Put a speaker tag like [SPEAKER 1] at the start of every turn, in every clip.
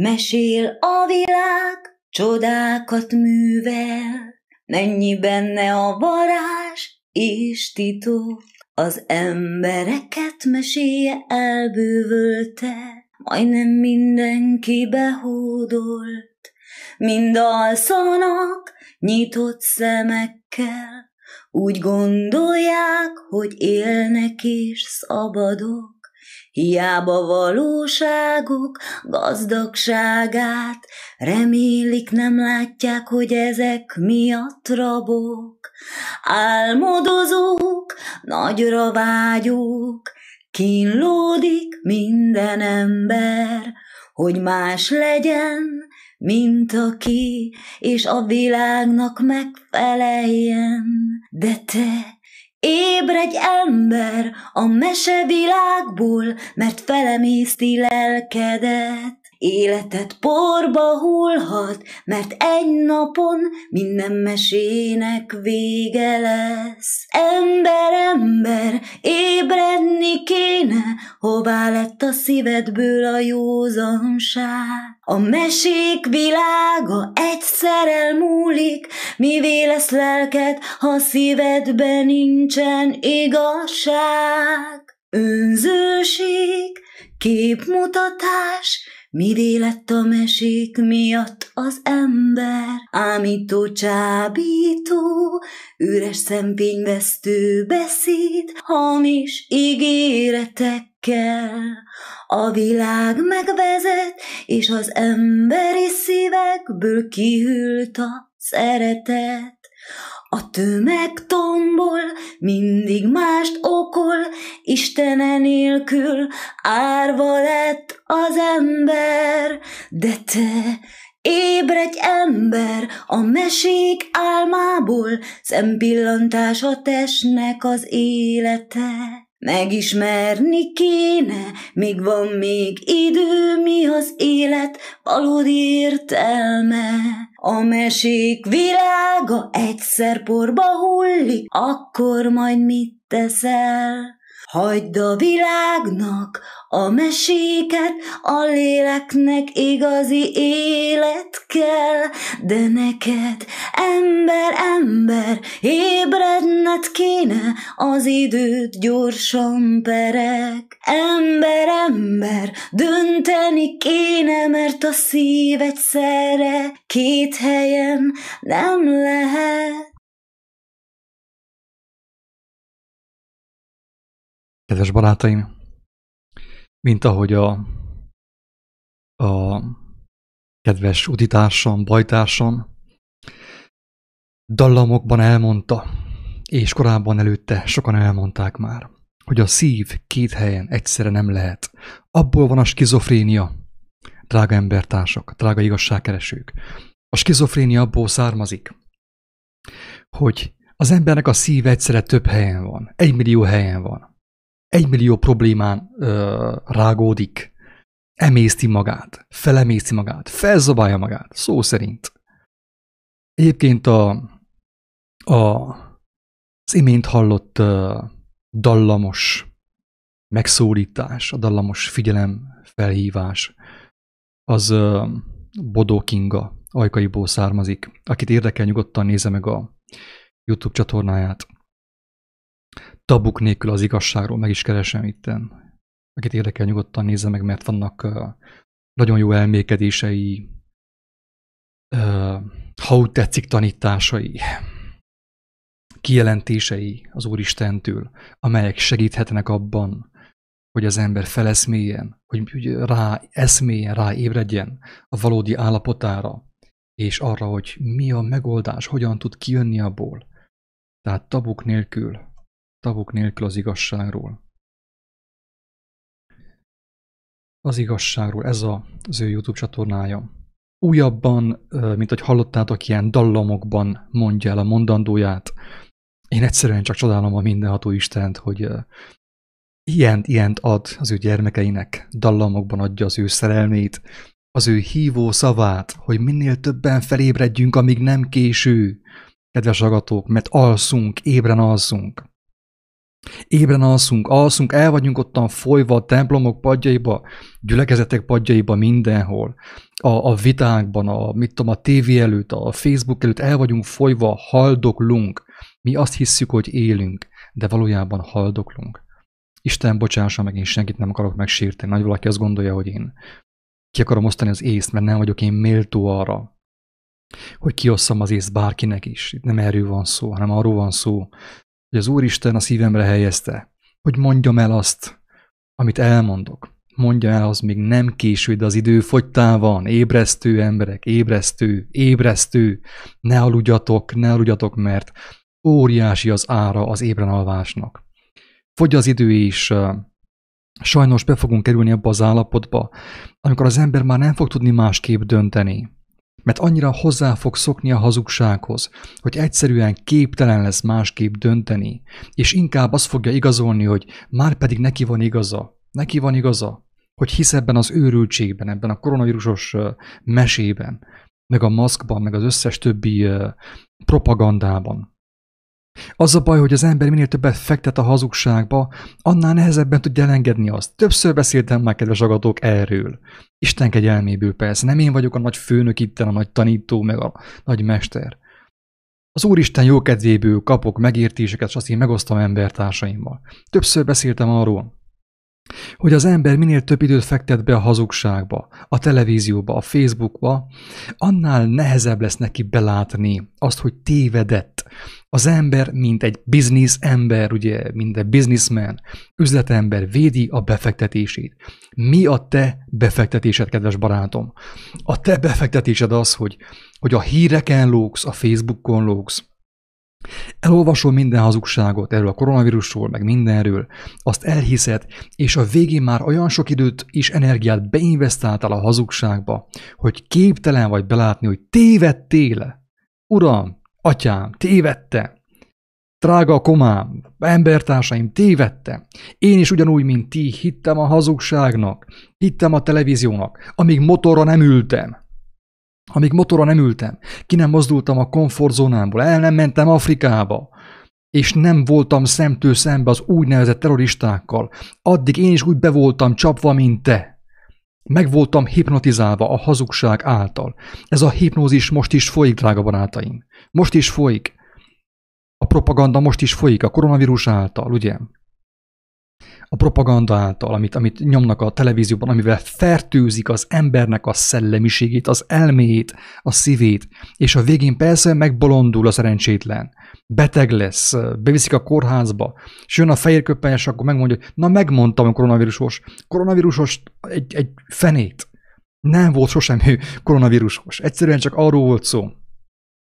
[SPEAKER 1] Mesél a világ, csodákat művel, mennyi benne a varázs és titok. Az embereket mesélje elbűvölte, majdnem mindenki behódolt, mind alszanak nyitott szemekkel, úgy gondolják, hogy élnek és szabadok. Hiába valóságok gazdagságát, remélik nem látják, hogy ezek miatt rabok. Álmodozók, nagyra vágyók, kínlódik minden ember, hogy más legyen, mint aki, és a világnak megfeleljen. De te Ébredj ember a mesevilágból, mert felemészti lelkedet. Életed porba hullhat, mert egy napon minden mesének vége lesz. Ember, ember, ébredni kéne, hová lett a szívedből a józanság. A mesék világa egyszer elmúlik, mi lesz lelked, ha szívedben nincsen igazság. Önzőség, képmutatás, mi lett a mesék miatt az ember? Ámító, csábító, üres szempényvesztő beszéd, hamis ígéretekkel. A világ megvezet, és az emberi szívekből kihűlt a szeretet. A tömeg tombol, mindig mást okol, Istene nélkül árva lett az ember, de te Ébredj ember a mesék álmából, Szempillantás a testnek az élete. Megismerni kéne, még van még idő, mi az élet valódi értelme. A mesék világa egyszer porba hullik, akkor majd mit teszel? Hagyd a világnak a meséket, a léleknek igazi élet kell, de neked, ember, ember, ébredned kéne, az időt gyorsan perek. Ember, ember, dönteni kéne, mert a szív egyszerre két helyen nem lehet.
[SPEAKER 2] Kedves barátaim, mint ahogy a, a kedves utitársam, bajtársam dallamokban elmondta, és korábban előtte sokan elmondták már, hogy a szív két helyen egyszerre nem lehet. Abból van a skizofrénia, drága embertársak, drága igazságkeresők. A skizofrénia abból származik, hogy az embernek a szív egyszerre több helyen van, egy millió helyen van egymillió problémán ö, rágódik, emészti magát, felemészti magát, felzabálja magát, szó szerint. Egyébként a, a, az imént hallott ö, dallamos megszólítás, a dallamos figyelem felhívás, az ö, Bodó Kinga ajkaiból származik. Akit érdekel, nyugodtan nézze meg a YouTube csatornáját tabuk nélkül az igazságról meg is keresem itten. Akit érdekel, nyugodtan nézze meg, mert vannak uh, nagyon jó elmékedései, uh, ha úgy tetszik, tanításai, kijelentései az Úristentől, amelyek segíthetnek abban, hogy az ember feleszméljen, hogy, hogy rá eszméljen, rá ébredjen a valódi állapotára, és arra, hogy mi a megoldás, hogyan tud kijönni abból. Tehát tabuk nélkül tavuk nélkül az igazságról. Az igazságról, ez a, az ő YouTube csatornája. Újabban, mint hogy hallottátok, ilyen dallamokban mondja el a mondandóját. Én egyszerűen csak csodálom a mindenható Istent, hogy ilyent, ilyent ad az ő gyermekeinek, dallamokban adja az ő szerelmét, az ő hívó szavát, hogy minél többen felébredjünk, amíg nem késő, kedves agatók, mert alszunk, ébren alszunk. Ébren alszunk, alszunk, el vagyunk ottan folyva a templomok padjaiba, gyülekezetek padjaiba mindenhol. A, a vitákban, a, mit tudom, a tévé előtt, a Facebook előtt el vagyunk folyva, haldoklunk. Mi azt hisszük, hogy élünk, de valójában haldoklunk. Isten bocsássa meg, én senkit nem akarok megsírteni. Nagy valaki azt gondolja, hogy én ki akarom osztani az észt, mert nem vagyok én méltó arra, hogy kiosszam az észt bárkinek is. Itt nem erről van szó, hanem arról van szó, hogy az Úristen a szívemre helyezte, hogy mondjam el azt, amit elmondok. Mondja el, az még nem késő, de az idő fogytá van. Ébresztő emberek, ébresztő, ébresztő. Ne aludjatok, ne aludjatok, mert óriási az ára az ébren alvásnak. Fogy az idő is, sajnos be fogunk kerülni abba az állapotba, amikor az ember már nem fog tudni másképp dönteni. Mert annyira hozzá fog szokni a hazugsághoz, hogy egyszerűen képtelen lesz másképp dönteni, és inkább azt fogja igazolni, hogy már pedig neki van igaza. Neki van igaza, hogy hisz ebben az őrültségben, ebben a koronavírusos mesében, meg a maszkban, meg az összes többi propagandában. Az a baj, hogy az ember minél többet fektet a hazugságba, annál nehezebben tudja elengedni azt. Többször beszéltem már, kedves agatók, erről. Isten kegyelméből persze, nem én vagyok a nagy főnök itten, a nagy tanító, meg a nagy mester. Az Úristen jó kedvéből kapok megértéseket, és azt én megosztom embertársaimmal. Többször beszéltem arról, hogy az ember minél több időt fektet be a hazugságba, a televízióba, a Facebookba, annál nehezebb lesz neki belátni azt, hogy tévedett. Az ember, mint egy business ember, ugye, mint egy businessman, üzletember védi a befektetését. Mi a te befektetésed, kedves barátom? A te befektetésed az, hogy, hogy a híreken lógsz, a Facebookon lógsz, Elolvasol minden hazugságot erről a koronavírusról, meg mindenről, azt elhiszed, és a végén már olyan sok időt és energiát beinvestáltál a hazugságba, hogy képtelen vagy belátni, hogy tévedtél. Uram, atyám, tévedte. Drága komám, embertársaim, tévedte. Én is ugyanúgy, mint ti, hittem a hazugságnak, hittem a televíziónak, amíg motorra nem ültem. Amíg motorra nem ültem, ki nem mozdultam a komfortzónámból, el nem mentem Afrikába, és nem voltam szemtől szembe az úgynevezett terroristákkal, addig én is úgy be voltam csapva, mint te. Meg voltam hipnotizálva a hazugság által. Ez a hipnózis most is folyik, drága barátaim. Most is folyik. A propaganda most is folyik a koronavírus által, ugye? A propaganda által, amit, amit nyomnak a televízióban, amivel fertőzik az embernek a szellemiségét, az elméjét, a szívét, és a végén persze megbolondul a szerencsétlen. Beteg lesz, beviszik a kórházba, és jön a fehér köppenyes, akkor megmondja, na megmondtam a koronavírusos, koronavírusos egy, egy fenét. Nem volt sosem ő koronavírusos. Egyszerűen csak arról volt szó,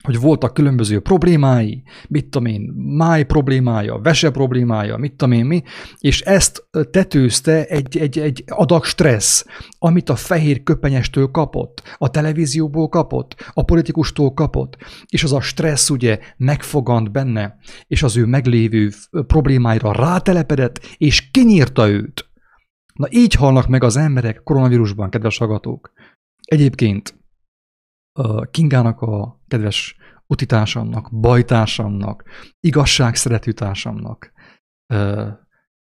[SPEAKER 2] hogy voltak különböző problémái, mit tudom én, máj problémája, vese problémája, mit tudom én mi, és ezt tetőzte egy, egy, egy adag stressz, amit a fehér köpenyestől kapott, a televízióból kapott, a politikustól kapott, és az a stressz ugye megfogant benne, és az ő meglévő problémáira rátelepedett, és kinyírta őt. Na így halnak meg az emberek koronavírusban, kedves hallgatók. Egyébként Kingának a kedves utitársamnak, bajtársamnak, igazságszerető társamnak,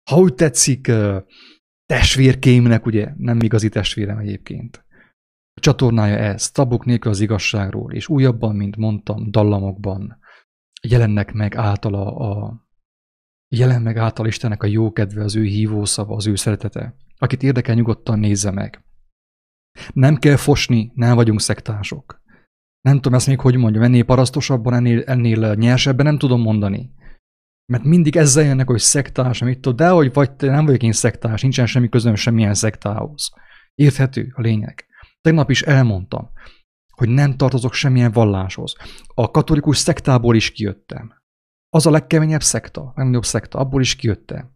[SPEAKER 2] ha úgy tetszik, testvérkémnek, ugye nem igazi testvérem egyébként. A csatornája ez, tabuk nélkül az igazságról, és újabban, mint mondtam, dallamokban jelennek meg általa a jelen meg által Istennek a jó kedve, az ő hívószava, az ő szeretete. Akit érdekel, nyugodtan nézze meg. Nem kell fosni, nem vagyunk szektások nem tudom ezt még hogy mondjam, ennél parasztosabban, ennél, ennél nyersebben nem tudom mondani. Mert mindig ezzel jönnek, hogy szektás, amit tudod, de hogy vagy nem vagyok én szektás, nincsen semmi közöm semmilyen szektához. Érthető a lényeg. Tegnap is elmondtam, hogy nem tartozok semmilyen valláshoz. A katolikus szektából is kijöttem. Az a legkeményebb szekta, legnagyobb szekta, abból is kijöttem.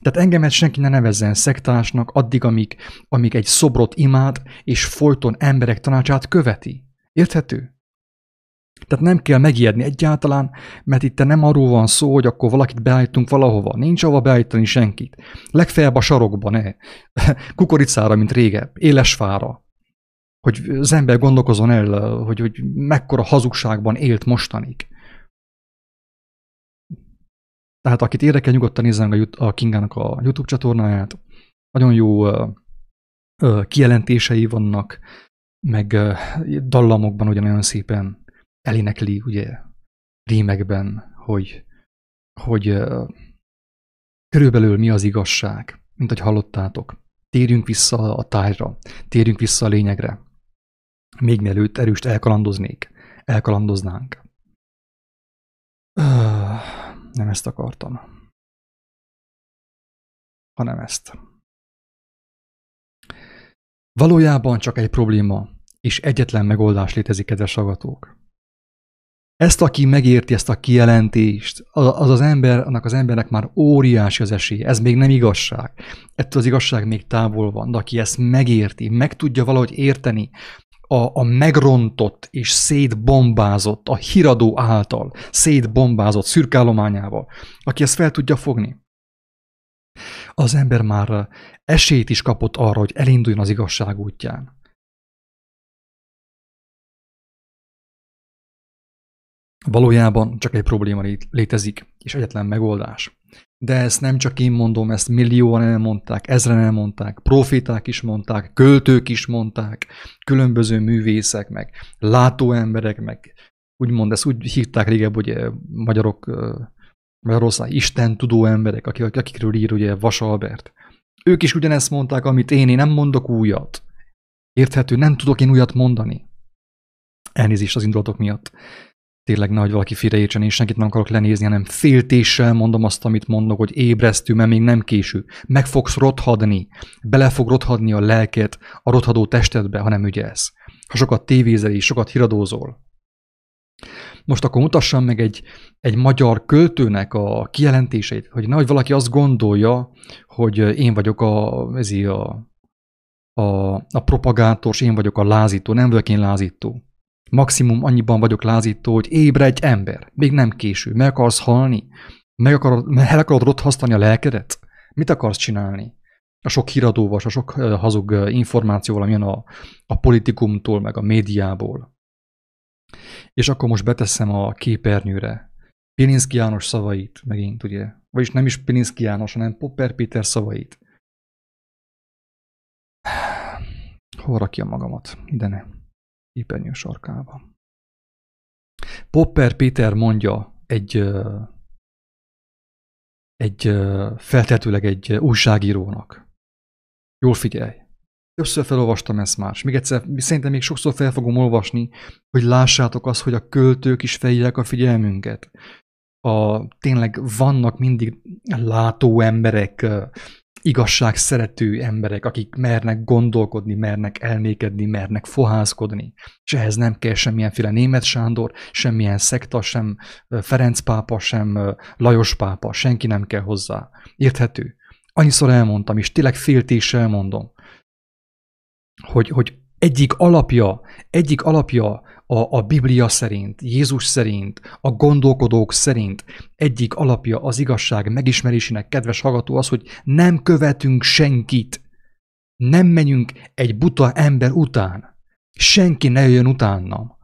[SPEAKER 2] Tehát engemet senki ne nevezzen szektásnak addig, amíg, amíg egy szobrot imád, és folyton emberek tanácsát követi. Érthető? Tehát nem kell megijedni egyáltalán, mert itt nem arról van szó, hogy akkor valakit beállítunk valahova. Nincs ahova beállítani senkit. Legfeljebb a sarokban, ne. Kukoricára, mint régebb, éles fára. Hogy az ember gondolkozon el, hogy, hogy mekkora hazugságban élt mostanig. Tehát akit érdekel, nyugodtan nézzen a, Kingának a YouTube csatornáját. Nagyon jó kijelentései vannak, meg dallamokban ugye nagyon szépen elénekli, ugye, rímekben, hogy, hogy körülbelül mi az igazság, mint hogy hallottátok. Térjünk vissza a tájra, térjünk vissza a lényegre. Még mielőtt erőst elkalandoznék, elkalandoznánk. Nem ezt akartam. Hanem ezt. Valójában csak egy probléma, és egyetlen megoldás létezik, kedves hallgatók. Ezt, aki megérti ezt a kijelentést, az az ember, annak az embernek már óriási az esélye. Ez még nem igazság. Ettől az igazság még távol van, de aki ezt megérti, meg tudja valahogy érteni, a, a megrontott és szétbombázott, a híradó által szétbombázott szürkállományával, aki ezt fel tudja fogni, az ember már esélyt is kapott arra, hogy elinduljon az igazság útján. Valójában csak egy probléma létezik, és egyetlen megoldás. De ezt nem csak én mondom, ezt millióan elmondták, ezren elmondták, proféták is mondták, költők is mondták, különböző művészek, meg látóemberek, meg úgymond ezt úgy hívták régebb, hogy magyarok, Magyarország Isten tudó emberek, akik, akikről ír ugye Vas Albert. Ők is ugyanezt mondták, amit én, én nem mondok újat. Érthető, nem tudok én újat mondani. Elnézést az indulatok miatt tényleg nehogy valaki félreértsen, és senkit nem akarok lenézni, hanem féltéssel mondom azt, amit mondok, hogy ébresztő, mert még nem késő. Meg fogsz rothadni, bele fog rothadni a lelket a rothadó testedbe, ha nem ügyelsz. Ha sokat tévézel és sokat híradózol. Most akkor mutassam meg egy, egy magyar költőnek a kijelentéseit, hogy nehogy valaki azt gondolja, hogy én vagyok a, ez a, a, a propagátor, és én vagyok a lázító, nem vagyok én lázító. Maximum annyiban vagyok lázító, hogy ébredj ember, még nem késő, meg akarsz halni, meg akarod, el akarod rothasztani a lelkedet? Mit akarsz csinálni? A sok híradóval, a sok hazug információval, amilyen a, a politikumtól, meg a médiából. És akkor most beteszem a képernyőre Pilinszki János szavait, megint ugye, vagyis nem is Pilinszki János, hanem Popper Péter szavait. Hol rakja magamat? Ide ne képernyő sarkába. Popper Péter mondja egy, egy feltetőleg egy újságírónak. Jól figyelj. Többször felolvastam ezt más. Még egyszer, szerintem még sokszor fel fogom olvasni, hogy lássátok azt, hogy a költők is felhívják a figyelmünket. A, tényleg vannak mindig látó emberek, igazság szerető emberek, akik mernek gondolkodni, mernek elmékedni, mernek fohászkodni. És ehhez nem kell semmilyenféle német Sándor, semmilyen szekta, sem Ferenc pápa, sem Lajos pápa, senki nem kell hozzá. Érthető? Annyiszor elmondtam, és tényleg féltéssel mondom, hogy, hogy egyik alapja, egyik alapja a, a Biblia szerint, Jézus szerint, a gondolkodók szerint egyik alapja az igazság megismerésének, kedves hallgató, az, hogy nem követünk senkit. Nem menjünk egy buta ember után. Senki ne jöjjön utánam.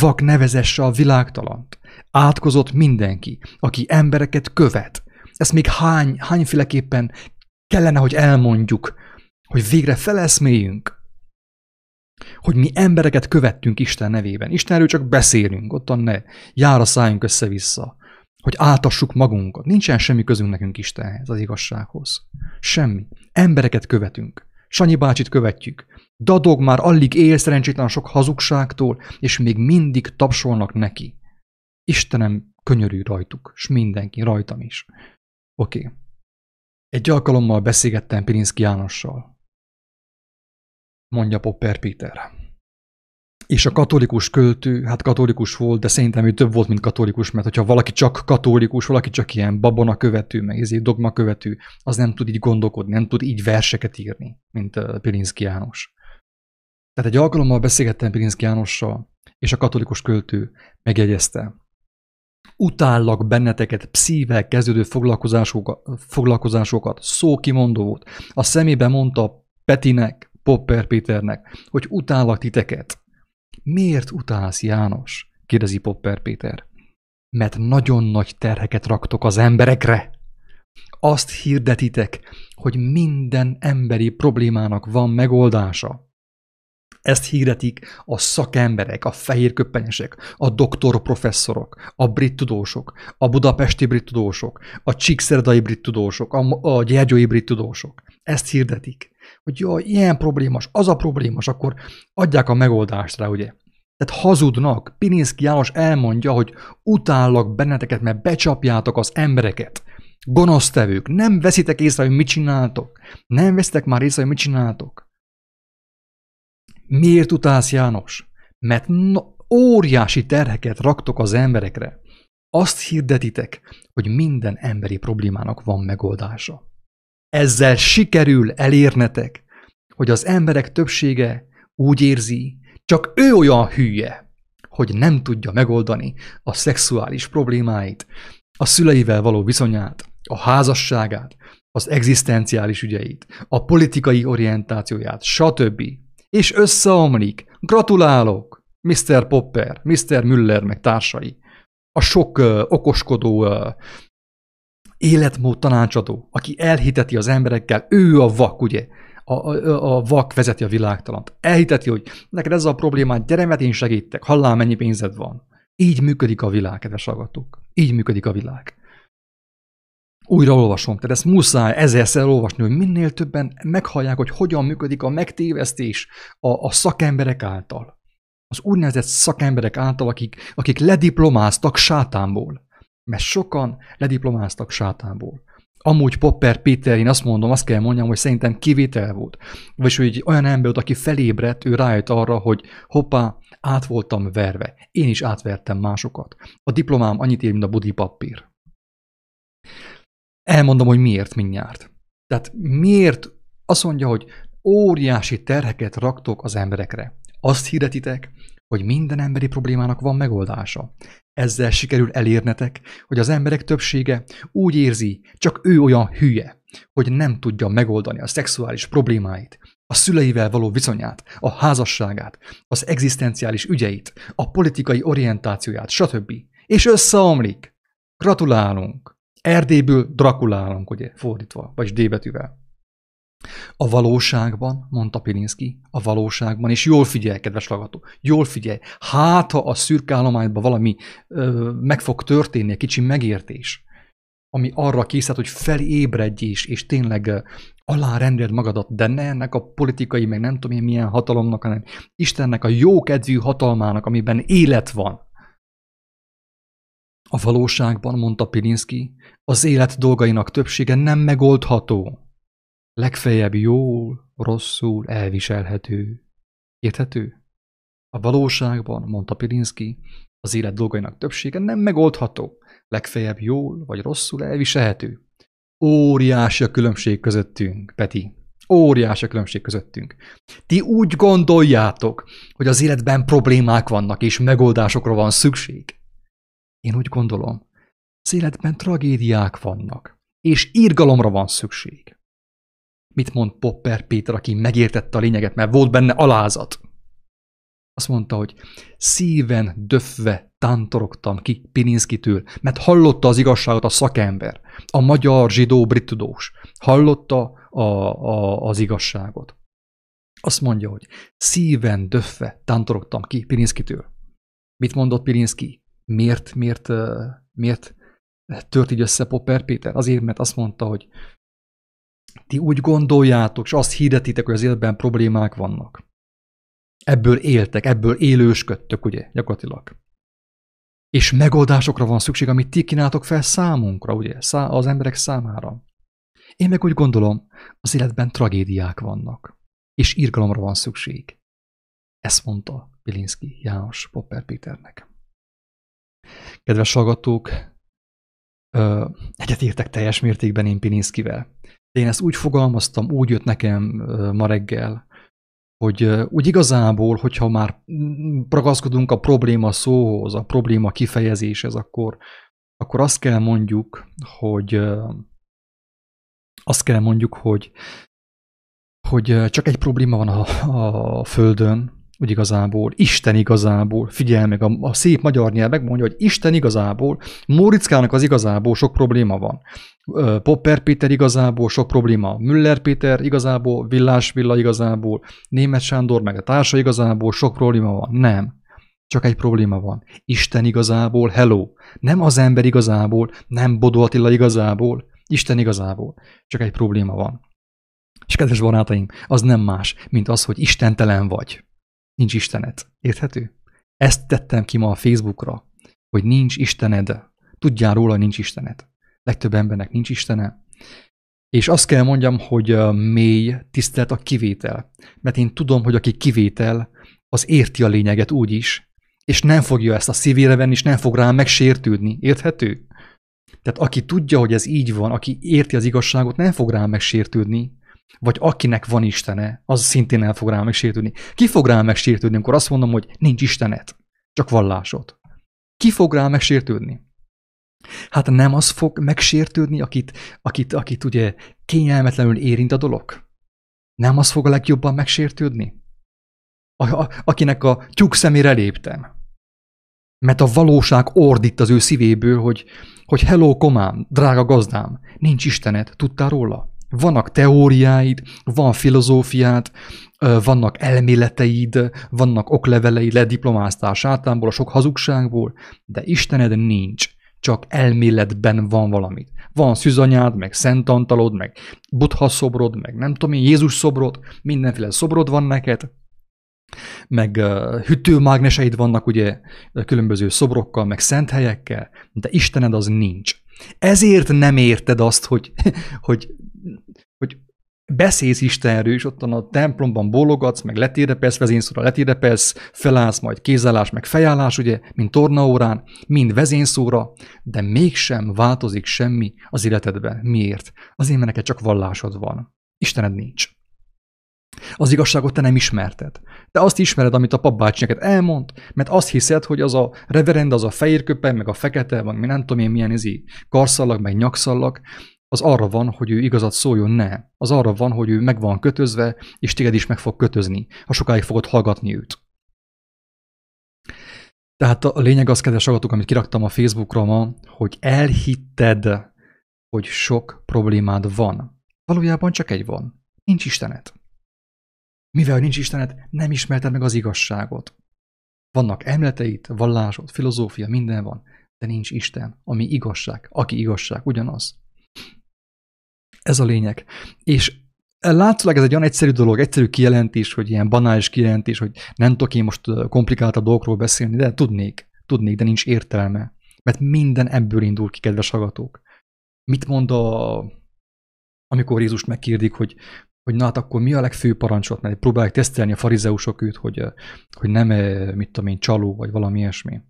[SPEAKER 2] Vak nevezesse a világtalant. Átkozott mindenki, aki embereket követ. Ezt még hány, hányféleképpen kellene, hogy elmondjuk, hogy végre feleszméljünk hogy mi embereket követtünk Isten nevében. Istenről csak beszélünk, ottan ne jár a szájunk össze-vissza, hogy átassuk magunkat. Nincsen semmi közünk nekünk Istenhez, az igazsághoz. Semmi. Embereket követünk. Sanyi bácsit követjük. Dadog már alig él szerencsétlen sok hazugságtól, és még mindig tapsolnak neki. Istenem könyörű rajtuk, és mindenki, rajtam is. Oké. Okay. Egy alkalommal beszélgettem Pirinszki Jánossal mondja Popper Peter. És a katolikus költő, hát katolikus volt, de szerintem ő több volt, mint katolikus, mert hogyha valaki csak katolikus, valaki csak ilyen babona követő, meg ezért dogma követő, az nem tud így gondolkodni, nem tud így verseket írni, mint Pilinszki János. Tehát egy alkalommal beszélgettem Pilinszki Jánossal, és a katolikus költő megjegyezte, utállak benneteket pszível kezdődő foglalkozásokat, foglalkozásokat, szókimondó volt. A szemébe mondta Petinek, Popper Péternek, hogy utállak titeket. Miért utálsz, János? kérdezi Popper Péter. mert nagyon nagy terheket raktok az emberekre. Azt hirdetitek, hogy minden emberi problémának van megoldása. Ezt hirdetik a szakemberek, a fehér köpenyesek, a doktorprofesszorok, a brit tudósok, a budapesti brit tudósok, a csíkszerdai brit tudósok, a, a gyergyói brit tudósok. Ezt hirdetik, hogy jaj, ilyen problémas, az a problémas, akkor adják a megoldást rá, ugye? Tehát hazudnak. Pininszki János elmondja, hogy utállak benneteket, mert becsapjátok az embereket. Gonosztevők, nem veszitek észre, hogy mit csináltok. Nem veszitek már észre, hogy mit csináltok. Miért utálsz János? Mert no, óriási terheket raktok az emberekre. Azt hirdetitek, hogy minden emberi problémának van megoldása. Ezzel sikerül elérnetek, hogy az emberek többsége úgy érzi, csak ő olyan hülye, hogy nem tudja megoldani a szexuális problémáit, a szüleivel való viszonyát, a házasságát, az egzisztenciális ügyeit, a politikai orientációját, stb. És összeomlik. Gratulálok! Mr. Popper, Mr. Müller, meg társai. A sok uh, okoskodó uh, életmód tanácsadó, aki elhiteti az emberekkel, ő a vak, ugye? A, a, a vak vezeti a világtalant. Elhiteti, hogy neked ez a problémát, gyere, mert én segítek, hallál, mennyi pénzed van. Így működik a világ, kedves hallgatók. Így működik a világ. Újra olvasom, tehát ezt muszáj ezerszer olvasni, hogy minél többen meghallják, hogy hogyan működik a megtévesztés a, a szakemberek által. Az úgynevezett szakemberek által, akik, akik lediplomáztak sátánból. Mert sokan lediplomáztak sátánból. Amúgy Popper Péter, én azt mondom, azt kell mondjam, hogy szerintem kivétel volt. Vagyis, hogy olyan ember, aki felébredt, ő rájött arra, hogy hoppá, át voltam verve. Én is átvertem másokat. A diplomám annyit ér, mint a budi papír. Elmondom, hogy miért mindjárt. Tehát miért azt mondja, hogy óriási terheket raktok az emberekre. Azt hirdetitek, hogy minden emberi problémának van megoldása. Ezzel sikerül elérnetek, hogy az emberek többsége úgy érzi, csak ő olyan hülye, hogy nem tudja megoldani a szexuális problémáit, a szüleivel való viszonyát, a házasságát, az egzisztenciális ügyeit, a politikai orientációját, stb. És összeomlik. Gratulálunk! Erdélyből Drakulálunk, ugye, fordítva, vagy D betűvel. A valóságban, mondta Pilinszki, a valóságban, és jól figyelj, kedves hallgató, jól figyelj, hát ha a szürkállományban valami ö, meg fog történni, egy kicsi megértés, ami arra készít, hogy felébredj is, és tényleg alárendeld magadat, de ne ennek a politikai, meg nem tudom én milyen hatalomnak, hanem Istennek a jókedvű hatalmának, amiben élet van. A valóságban, mondta Pilinszki, az élet dolgainak többsége nem megoldható. Legfeljebb jól, rosszul elviselhető. Érthető? A valóságban, mondta Pilinszki, az élet dolgainak többsége nem megoldható. Legfeljebb jól vagy rosszul elviselhető. Óriási a különbség közöttünk, Peti. Óriási a különbség közöttünk. Ti úgy gondoljátok, hogy az életben problémák vannak, és megoldásokra van szükség. Én úgy gondolom, az életben tragédiák vannak, és írgalomra van szükség. Mit mond Popper Péter, aki megértette a lényeget, mert volt benne alázat? Azt mondta, hogy szíven döfve tántorogtam ki Pininszkitől, mert hallotta az igazságot a szakember, a magyar zsidó brit tudós. Hallotta a, a, az igazságot. Azt mondja, hogy szíven döfve tántorogtam ki Pirinszkitől. Mit mondott Pirinszki? Miért, miért, miért tört így össze Popper Péter? Azért, mert azt mondta, hogy ti úgy gondoljátok, és azt hirdetitek, hogy az életben problémák vannak. Ebből éltek, ebből élősködtök, ugye, gyakorlatilag. És megoldásokra van szükség, amit ti kínáltok fel számunkra, ugye, az emberek számára. Én meg úgy gondolom, az életben tragédiák vannak, és írgalomra van szükség. Ezt mondta Pilinszki János Popper Péternek. Kedves hallgatók, egyetértek teljes mértékben én Pilinszkivel. De én ezt úgy fogalmaztam, úgy jött nekem ma reggel, hogy úgy igazából, hogyha már ragaszkodunk a probléma szóhoz, a probléma kifejezéshez, akkor, akkor azt kell mondjuk, hogy azt kell mondjuk, hogy, hogy csak egy probléma van a, a Földön, hogy igazából, Isten igazából, figyelj meg, a, a szép magyar nyelv megmondja, hogy Isten igazából, Móriczkának az igazából sok probléma van. Popper Péter igazából sok probléma, Müller Péter igazából, Villás Villa igazából, Német Sándor meg a társa igazából sok probléma van. Nem. Csak egy probléma van. Isten igazából, hello. Nem az ember igazából, nem Bodó Attila igazából, Isten igazából. Csak egy probléma van. És kedves barátaim, az nem más, mint az, hogy istentelen vagy. Nincs Istenet. Érthető? Ezt tettem ki ma a Facebookra, hogy nincs Istened. Tudjál róla, nincs Istened. Legtöbb embernek nincs Istene. És azt kell mondjam, hogy mély tisztelt a kivétel. Mert én tudom, hogy aki kivétel, az érti a lényeget úgy is, és nem fogja ezt a szívére venni, és nem fog rá megsértődni. Érthető? Tehát aki tudja, hogy ez így van, aki érti az igazságot, nem fog rá megsértődni, vagy akinek van Istene, az szintén el fog rá megsértődni. Ki fog rá megsértődni, amikor azt mondom, hogy nincs Istenet, csak vallásod? Ki fog rá megsértődni? Hát nem az fog megsértődni, akit, akit, akit ugye kényelmetlenül érint a dolog? Nem az fog a legjobban megsértődni? A, a, akinek a tyúk szemére léptem. Mert a valóság ordít az ő szívéből, hogy, hogy hello, komám, drága gazdám, nincs Istenet, tudtál róla? Vannak teóriáid, van filozófiád, vannak elméleteid, vannak okleveleid, lediplomáztál sátánból, a sok hazugságból, de Istened nincs, csak elméletben van valami. Van szűzanyád, meg Szent Antalod, meg Buddha szobrod, meg nem tudom én, Jézus szobrod, mindenféle szobrod van neked, meg uh, hűtőmágneseid vannak ugye különböző szobrokkal, meg szent helyekkel, de Istened az nincs. Ezért nem érted azt, hogy, hogy beszélsz Istenről, és ott a templomban bólogatsz, meg letérepelsz vezényszóra, letérepelsz, felállsz, majd kézállás, meg fejállás, ugye, mint tornaórán, mind vezényszóra, de mégsem változik semmi az életedben. Miért? Azért, mert neked csak vallásod van. Istened nincs. Az igazságot te nem ismerted. Te azt ismered, amit a papbácsi neked elmond, mert azt hiszed, hogy az a reverend, az a fehér köpen, meg a fekete, mi nem tudom én milyen izi karszallag, meg nyakszallag, az arra van, hogy ő igazat szóljon, ne. Az arra van, hogy ő meg van kötözve, és téged is meg fog kötözni, ha sokáig fogod hallgatni őt. Tehát a lényeg az, kedves agatok, amit kiraktam a Facebookra ma, hogy elhitted, hogy sok problémád van. Valójában csak egy van. Nincs Istenet. Mivel nincs Istenet, nem ismerted meg az igazságot. Vannak emleteid, vallásod, filozófia, minden van, de nincs Isten, ami igazság, aki igazság, ugyanaz. Ez a lényeg. És látszólag ez egy olyan egyszerű dolog, egyszerű kijelentés, hogy ilyen banális kijelentés, hogy nem tudok én most komplikáltabb dolgokról beszélni, de tudnék, tudnék, de nincs értelme. Mert minden ebből indul ki, kedves hallgatók. Mit mond a, amikor Jézust megkérdik, hogy hogy na hát akkor mi a legfőbb parancsolat, mert próbálják tesztelni a farizeusok őt, hogy, hogy nem, mit tudom én, csaló, vagy valami ilyesmi.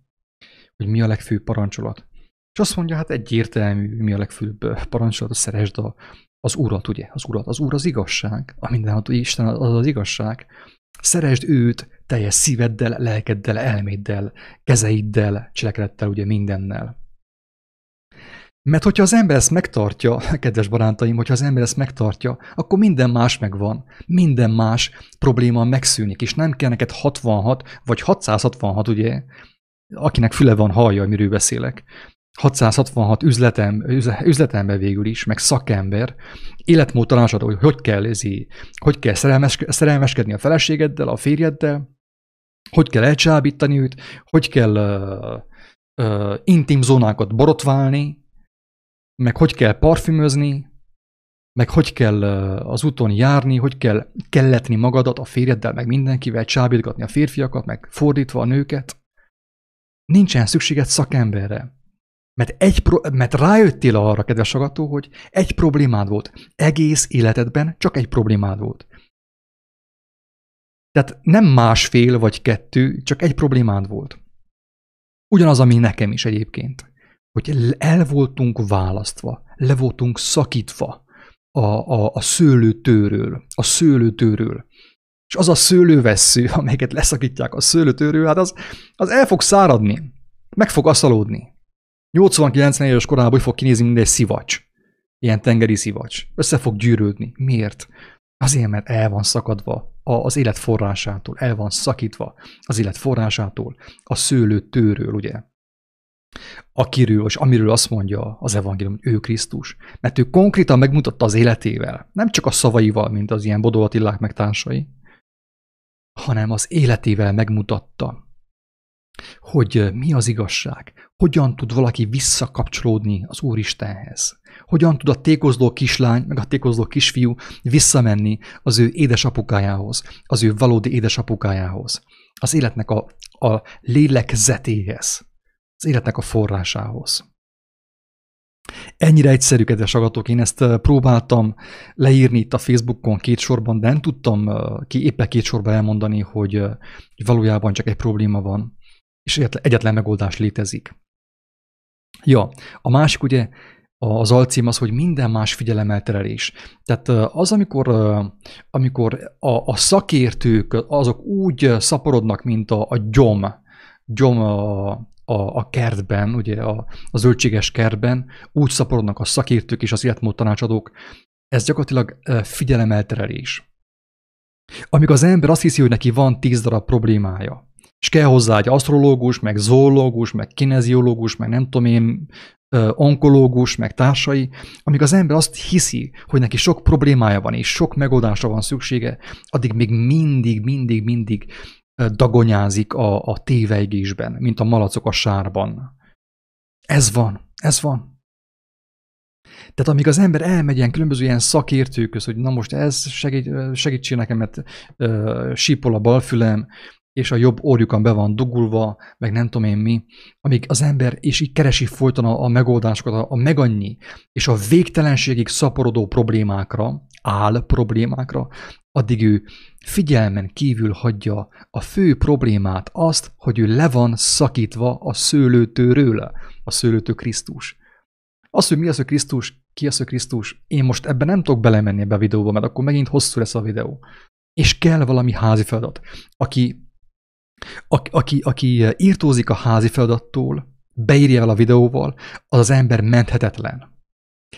[SPEAKER 2] Hogy mi a legfőbb parancsolat. És azt mondja, hát egyértelmű, mi a legfőbb parancsolat, szeresd a, az urat, ugye, az urat. Az úr az igazság, a mindenható Isten az az igazság. Szeresd őt teljes szíveddel, lelkeddel, elméddel, kezeiddel, cselekedettel, ugye mindennel. Mert hogyha az ember ezt megtartja, kedves barátaim, hogyha az ember ezt megtartja, akkor minden más megvan. Minden más probléma megszűnik, és nem kell neked 66 vagy 666, ugye, akinek füle van, hallja, miről beszélek. 666 üzletem, üzletember végül is, meg szakember, életmód tanácsad, hogy hogy kell, ezé, hogy kell szerelmes, szerelmeskedni a feleségeddel, a férjeddel, hogy kell elcsábítani őt, hogy kell uh, uh, intim zónákat borotválni, meg hogy kell parfümözni, meg hogy kell az úton járni, hogy kell kelletni magadat a férjeddel, meg mindenkivel, csábítgatni a férfiakat, meg fordítva a nőket. Nincsen szükséged szakemberre. Mert, egy pro- mert rájöttél arra, kedves agató, hogy egy problémád volt. Egész életedben csak egy problémád volt. Tehát nem másfél vagy kettő, csak egy problémád volt. Ugyanaz, ami nekem is egyébként hogy el voltunk választva, le voltunk szakítva a, a, a szőlőtőről, a szőlőtőről. És az a szőlővessző, amelyeket leszakítják a szőlőtőről, hát az, az el fog száradni, meg fog aszalódni. 80-90 éves korában úgy fog kinézni, mint egy szivacs. Ilyen tengeri szivacs. Össze fog gyűrődni. Miért? Azért, mert el van szakadva az élet forrásától, el van szakítva az élet forrásától, a szőlő tőről, ugye? Akiről, és amiről azt mondja az evangélium, hogy ő Krisztus. Mert ő konkrétan megmutatta az életével, nem csak a szavaival, mint az ilyen Bodó Attilák meg társai, hanem az életével megmutatta, hogy mi az igazság, hogyan tud valaki visszakapcsolódni az Úristenhez, hogyan tud a tékozló kislány, meg a tékozló kisfiú visszamenni az ő édesapukájához, az ő valódi édesapukájához, az életnek a, a lélegzetéhez, az életnek a forrásához. Ennyire egyszerű, kedves agatok, én ezt próbáltam leírni itt a Facebookon két sorban, de nem tudtam ki éppen két sorba elmondani, hogy valójában csak egy probléma van, és egyetlen megoldás létezik. Ja, a másik ugye az alcím az, hogy minden más figyelemelterelés. Tehát az, amikor, amikor a, a szakértők azok úgy szaporodnak, mint a, a gyom, gyom a, a, a kertben, ugye a, a zöldséges kertben, úgy szaporodnak a szakértők és az életmód tanácsadók, ez gyakorlatilag figyelemelterelés. Amikor az ember azt hiszi, hogy neki van tíz darab problémája, és kell hozzá egy asztrológus, meg zoológus, meg kineziológus, meg nem tudom én, onkológus, meg társai, amíg az ember azt hiszi, hogy neki sok problémája van, és sok megoldásra van szüksége, addig még mindig, mindig, mindig dagonyázik a, a téveigésben, mint a malacok a sárban. Ez van, ez van. Tehát amíg az ember elmegy ilyen különböző ilyen szakértőköz, hogy na most ez segít, segítsél nekem, mert uh, sípol a balfülem, és a jobb orjukon be van dugulva, meg nem tudom én mi, amíg az ember és így keresi folyton a, a megoldásokat, a, a megannyi, és a végtelenségig szaporodó problémákra, áll problémákra, addig ő figyelmen kívül hagyja a fő problémát, azt, hogy ő le van szakítva a szőlőtőről, a szőlőtő Krisztus. Az, hogy mi az, hogy Krisztus, ki az, hogy Krisztus, én most ebben nem tudok belemenni ebbe a videóba, mert akkor megint hosszú lesz a videó. És kell valami házi feladat. Aki aki, aki írtózik a házi feladattól, beírja el a videóval, az az ember menthetetlen.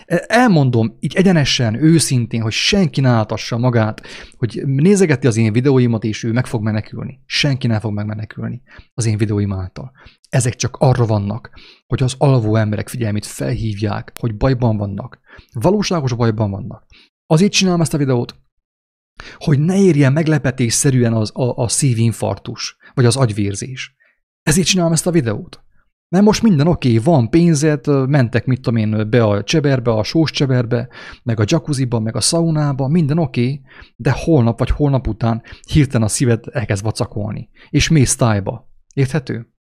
[SPEAKER 2] E, elmondom így egyenesen, őszintén, hogy senki ne átassa magát, hogy nézegeti az én videóimat, és ő meg fog menekülni. Senki nem fog megmenekülni az én videóim által. Ezek csak arra vannak, hogy az alvó emberek figyelmét felhívják, hogy bajban vannak. Valóságos bajban vannak. Azért csinálom ezt a videót, hogy ne érjen meglepetésszerűen az, a, a szívinfarktus, vagy az agyvérzés. Ezért csinálom ezt a videót. Mert most minden oké, okay, van pénzed, mentek, mit tudom én, be a cseberbe, a sós cseberbe, meg a jacuzziba, meg a szaunába, minden oké, okay, de holnap vagy holnap után hirtelen a szíved elkezd vacakolni, és mész tájba. Érthető?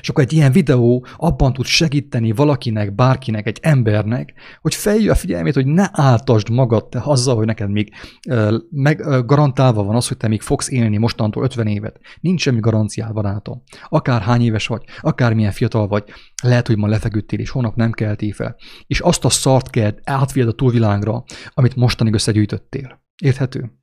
[SPEAKER 2] És akkor egy ilyen videó abban tud segíteni valakinek, bárkinek, egy embernek, hogy feljön a figyelmét, hogy ne áltasd magad te azzal, hogy neked még meg, garantálva van az, hogy te még fogsz élni mostantól 50 évet. Nincs semmi garanciád, barátom. Akár hány éves vagy, akár milyen fiatal vagy, lehet, hogy ma lefeküdtél, és holnap nem keltél fel. És azt a szart kell átvied a túlvilágra, amit mostanig összegyűjtöttél. Érthető?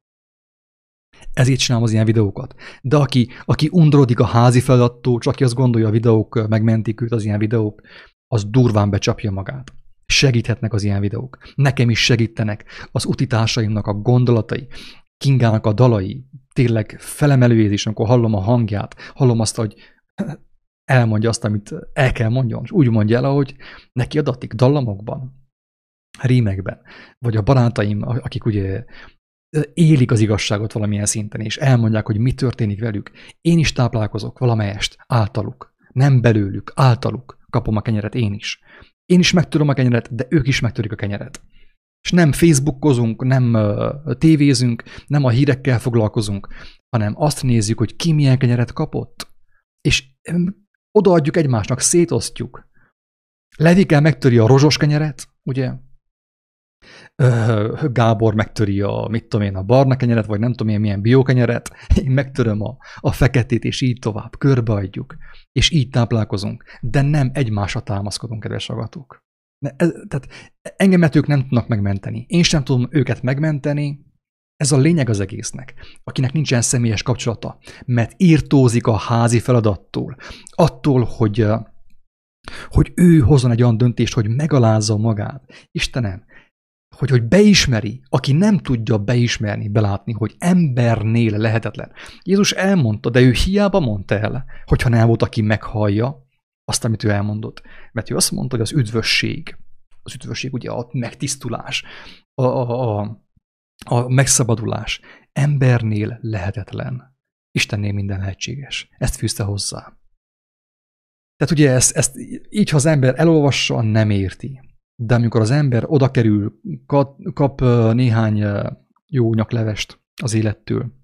[SPEAKER 2] Ezért csinálom az ilyen videókat. De aki, aki undorodik a házi feladattól, csak aki azt gondolja, a videók megmentik őt az ilyen videók, az durván becsapja magát. Segíthetnek az ilyen videók. Nekem is segítenek az utitársaimnak a gondolatai, Kingának a dalai, tényleg felemelő is, amikor hallom a hangját, hallom azt, hogy elmondja azt, amit el kell mondjon, és úgy mondja el, ahogy neki adatik dallamokban, rímekben, vagy a barátaim, akik ugye élik az igazságot valamilyen szinten, és elmondják, hogy mi történik velük. Én is táplálkozok valamelyest általuk, nem belőlük, általuk kapom a kenyeret én is. Én is megtudom a kenyeret, de ők is megtörik a kenyeret. És nem Facebookozunk, nem tévézünk, nem a hírekkel foglalkozunk, hanem azt nézzük, hogy ki milyen kenyeret kapott. És odaadjuk egymásnak, szétosztjuk. Levike megtöri a rozsos kenyeret, ugye? Gábor megtöri a, mit tudom én, a barna kenyeret, vagy nem tudom én milyen biokenyeret, én megtöröm a, a feketét, és így tovább, körbeadjuk, és így táplálkozunk, de nem egymásra támaszkodunk, kedves agatók. Tehát engemet ők nem tudnak megmenteni. Én sem tudom őket megmenteni, ez a lényeg az egésznek, akinek nincsen személyes kapcsolata, mert írtózik a házi feladattól, attól, hogy, hogy ő hozzon egy olyan döntést, hogy megalázza magát. Istenem, hogy, hogy beismeri, aki nem tudja beismerni, belátni, hogy embernél lehetetlen. Jézus elmondta, de ő hiába mondta el, hogyha nem volt, aki meghallja azt, amit ő elmondott. Mert ő azt mondta, hogy az üdvösség, az üdvösség ugye a megtisztulás, a, a, a, a megszabadulás embernél lehetetlen. Istennél minden lehetséges. Ezt fűzte hozzá. Tehát ugye ezt, ezt így, ha az ember elolvassa, nem érti. De amikor az ember oda kerül, kap, néhány jó nyaklevest az élettől,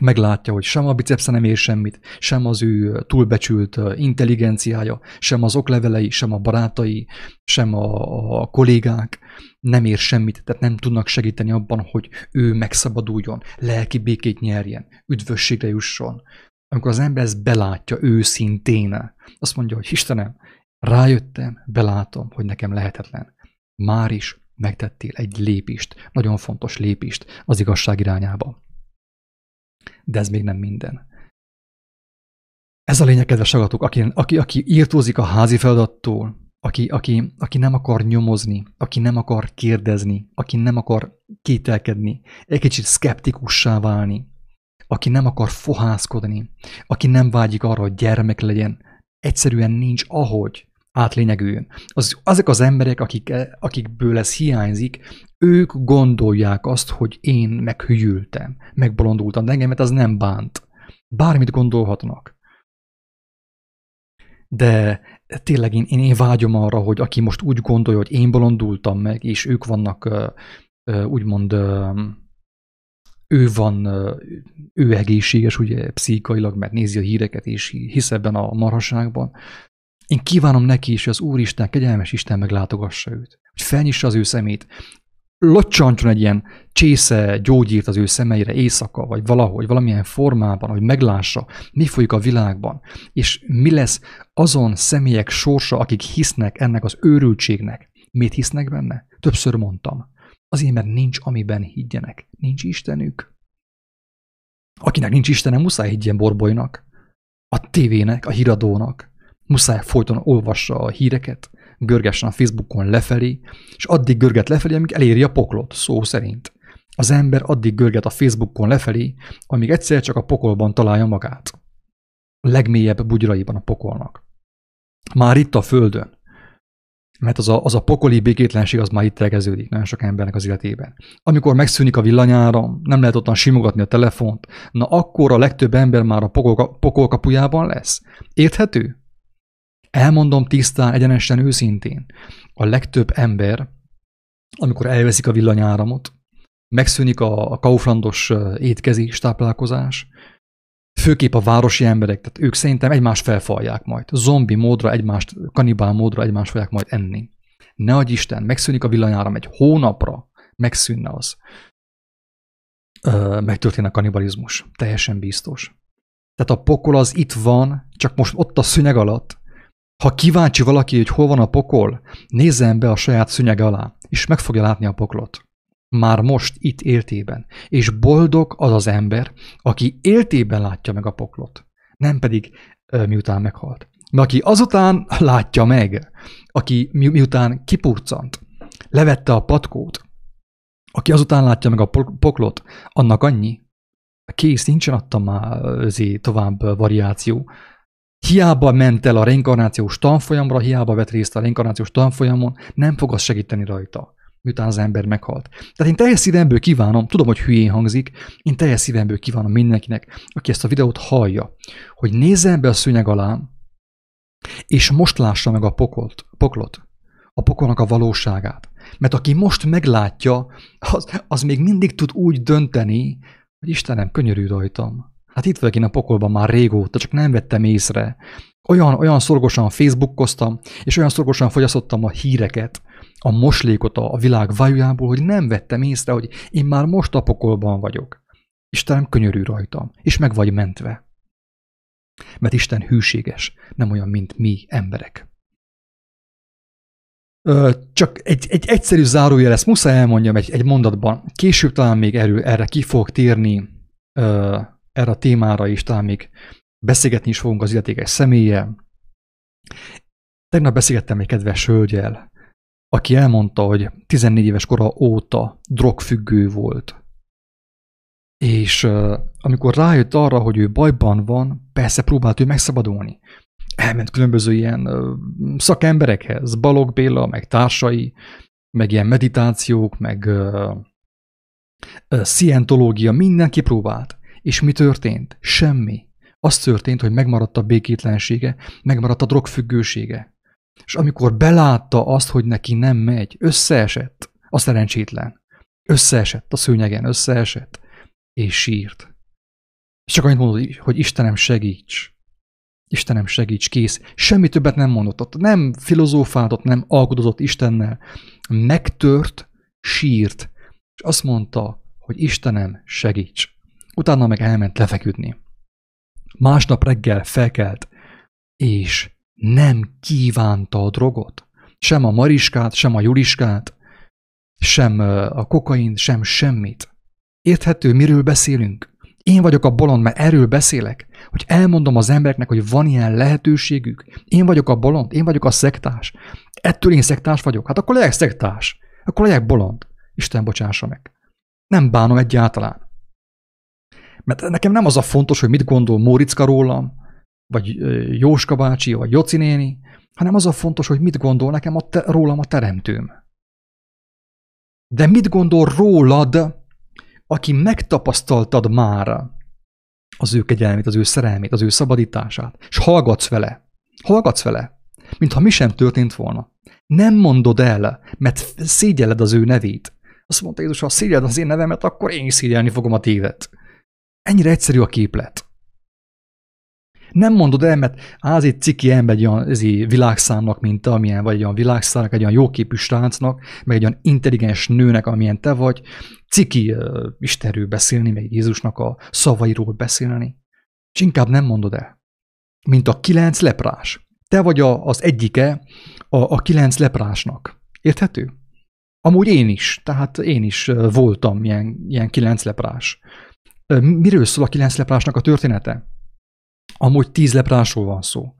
[SPEAKER 2] meglátja, hogy sem a bicepsze nem ér semmit, sem az ő túlbecsült intelligenciája, sem az oklevelei, sem a barátai, sem a, a kollégák nem ér semmit, tehát nem tudnak segíteni abban, hogy ő megszabaduljon, lelki békét nyerjen, üdvösségre jusson. Amikor az ember ezt belátja őszintén, azt mondja, hogy Istenem, rájöttem, belátom, hogy nekem lehetetlen. Már is megtettél egy lépést, nagyon fontos lépést az igazság irányába. De ez még nem minden. Ez a lényeg, kedves agatok, aki, aki, aki írtózik a házi feladattól, aki, aki, aki nem akar nyomozni, aki nem akar kérdezni, aki nem akar kételkedni, egy kicsit szkeptikussá válni, aki nem akar fohászkodni, aki nem vágyik arra, hogy gyermek legyen, egyszerűen nincs ahogy átlényegüljön. Az, azok az emberek, akik, akikből ez hiányzik, ők gondolják azt, hogy én meghűltem, megbolondultam, de engemet az nem bánt. Bármit gondolhatnak. De tényleg én, én, én vágyom arra, hogy aki most úgy gondolja, hogy én bolondultam meg, és ők vannak úgymond ő van, ő egészséges, ugye pszichailag, mert nézi a híreket, és hisz ebben a marhaságban. Én kívánom neki is, hogy az Úristen, kegyelmes Isten meglátogassa őt. Hogy felnyissa az ő szemét, locsantson egy ilyen csésze gyógyírt az ő szemeire éjszaka, vagy valahogy, valamilyen formában, hogy meglássa, mi folyik a világban, és mi lesz azon személyek sorsa, akik hisznek ennek az őrültségnek. Mit hisznek benne? Többször mondtam. Azért, mert nincs, amiben higgyenek. Nincs Istenük. Akinek nincs Istene, muszáj higgyen borbolynak, a tévének, a híradónak. Muszáj folyton olvassa a híreket, görgessen a Facebookon lefelé, és addig görget lefelé, amíg eléri a poklot, szó szerint. Az ember addig görget a Facebookon lefelé, amíg egyszer csak a pokolban találja magát. A legmélyebb bugyraiban a pokolnak. Már itt a földön. Mert az a, az a pokoli békétlenség az már itt elkezdődik nagyon sok embernek az életében. Amikor megszűnik a villanyáram, nem lehet ottan simogatni a telefont, na akkor a legtöbb ember már a pokol, pokol kapujában lesz. Érthető? Elmondom tisztán, egyenesen, őszintén. A legtöbb ember, amikor elveszik a villanyáramot, megszűnik a, a kauflandos étkezés, táplálkozás, főképp a városi emberek, tehát ők szerintem egymást felfalják majd. Zombi módra egymást, kanibál módra egymást fogják majd enni. Ne adj Isten, megszűnik a villanyáram egy hónapra, megszűnne az. Ö, megtörténne a kanibalizmus. Teljesen biztos. Tehát a pokol az itt van, csak most ott a szőnyeg alatt. Ha kíváncsi valaki, hogy hol van a pokol, nézzen be a saját szőnyeg alá, és meg fogja látni a poklot. Már most itt éltében. És boldog az az ember, aki éltében látja meg a poklot, nem pedig miután meghalt. Mert aki azután látja meg, aki mi, miután kipurcant, levette a patkót, aki azután látja meg a poklot, annak annyi. Kész, nincsen adtam már tovább variáció. Hiába ment el a reinkarnációs tanfolyamra, hiába vett részt a reinkarnációs tanfolyamon, nem fog az segíteni rajta, miután az ember meghalt. Tehát én teljes szívemből kívánom, tudom, hogy hülyén hangzik, én teljes szívemből kívánom mindenkinek, aki ezt a videót hallja, hogy nézzen be a szőnyeg alá, és most lássa meg a pokolt, poklot, a pokolnak a valóságát. Mert aki most meglátja, az, az még mindig tud úgy dönteni, hogy Istenem, könyörű rajtam. Hát itt vagyok én a pokolban már régóta, csak nem vettem észre. Olyan, olyan szorgosan Facebookoztam, és olyan szorgosan fogyasztottam a híreket, a moslékot a világ vajujából, hogy nem vettem észre, hogy én már most a pokolban vagyok. Istenem könyörű rajtam, és meg vagy mentve. Mert Isten hűséges, nem olyan, mint mi emberek. Ö, csak egy, egy egyszerű zárójel, ezt muszáj elmondjam egy, egy mondatban. Később talán még erő, erre ki fog térni ö, erre a témára is talán még beszélgetni is fogunk az illetékes személye. Tegnap beszélgettem egy kedves hölgyel, aki elmondta, hogy 14 éves kora óta drogfüggő volt. És uh, amikor rájött arra, hogy ő bajban van, persze próbált ő megszabadulni. Elment különböző ilyen uh, szakemberekhez, Balog Béla, meg társai, meg ilyen meditációk, meg uh, szientológia, mindenki próbált. És mi történt? Semmi. Az történt, hogy megmaradt a békétlensége, megmaradt a drogfüggősége. És amikor belátta azt, hogy neki nem megy, összeesett a szerencsétlen. Összeesett a szőnyegen, összeesett, és sírt. És csak annyit mondott, hogy Istenem segíts. Istenem segíts, kész. Semmi többet nem mondott ott. Nem filozófáltott, nem alkudozott Istennel. Megtört, sírt. És azt mondta, hogy Istenem segíts. Utána meg elment lefeküdni. Másnap reggel felkelt, és nem kívánta a drogot. Sem a Mariskát, sem a Juliskát, sem a kokain, sem semmit. Érthető, miről beszélünk? Én vagyok a bolond, mert erről beszélek, hogy elmondom az embereknek, hogy van ilyen lehetőségük. Én vagyok a bolond, én vagyok a szektás. Ettől én szektás vagyok. Hát akkor legyek szektás. Akkor legyek bolond. Isten bocsássa meg. Nem bánom egyáltalán. Mert nekem nem az a fontos, hogy mit gondol Móriczka rólam, vagy Jóska bácsi, vagy Joci néni, hanem az a fontos, hogy mit gondol nekem a te, rólam a teremtőm. De mit gondol rólad, aki megtapasztaltad már az ő kegyelmét, az ő szerelmét, az ő szabadítását, és hallgatsz vele. Hallgatsz vele, mintha mi sem történt volna. Nem mondod el, mert szégyelled az ő nevét. Azt mondta Jézus, ha szégyelled az én nevemet, akkor én is szégyelni fogom a tévet. Ennyire egyszerű a képlet. Nem mondod el, mert az egy ciki ember egy olyan világszámnak, mint amilyen vagy egy olyan világszárnak, egy olyan jóképű srácnak, meg egy olyan intelligens nőnek, amilyen te vagy, ciki uh, Istenről beszélni, meg Jézusnak a szavairól beszélni. És inkább nem mondod el. Mint a kilenc leprás. Te vagy a, az egyike a, a kilenc leprásnak. Érthető? Amúgy én is, tehát én is voltam ilyen, ilyen kilenc leprás. Miről szól a kilenc leprásnak a története? Amúgy tíz leprásról van szó.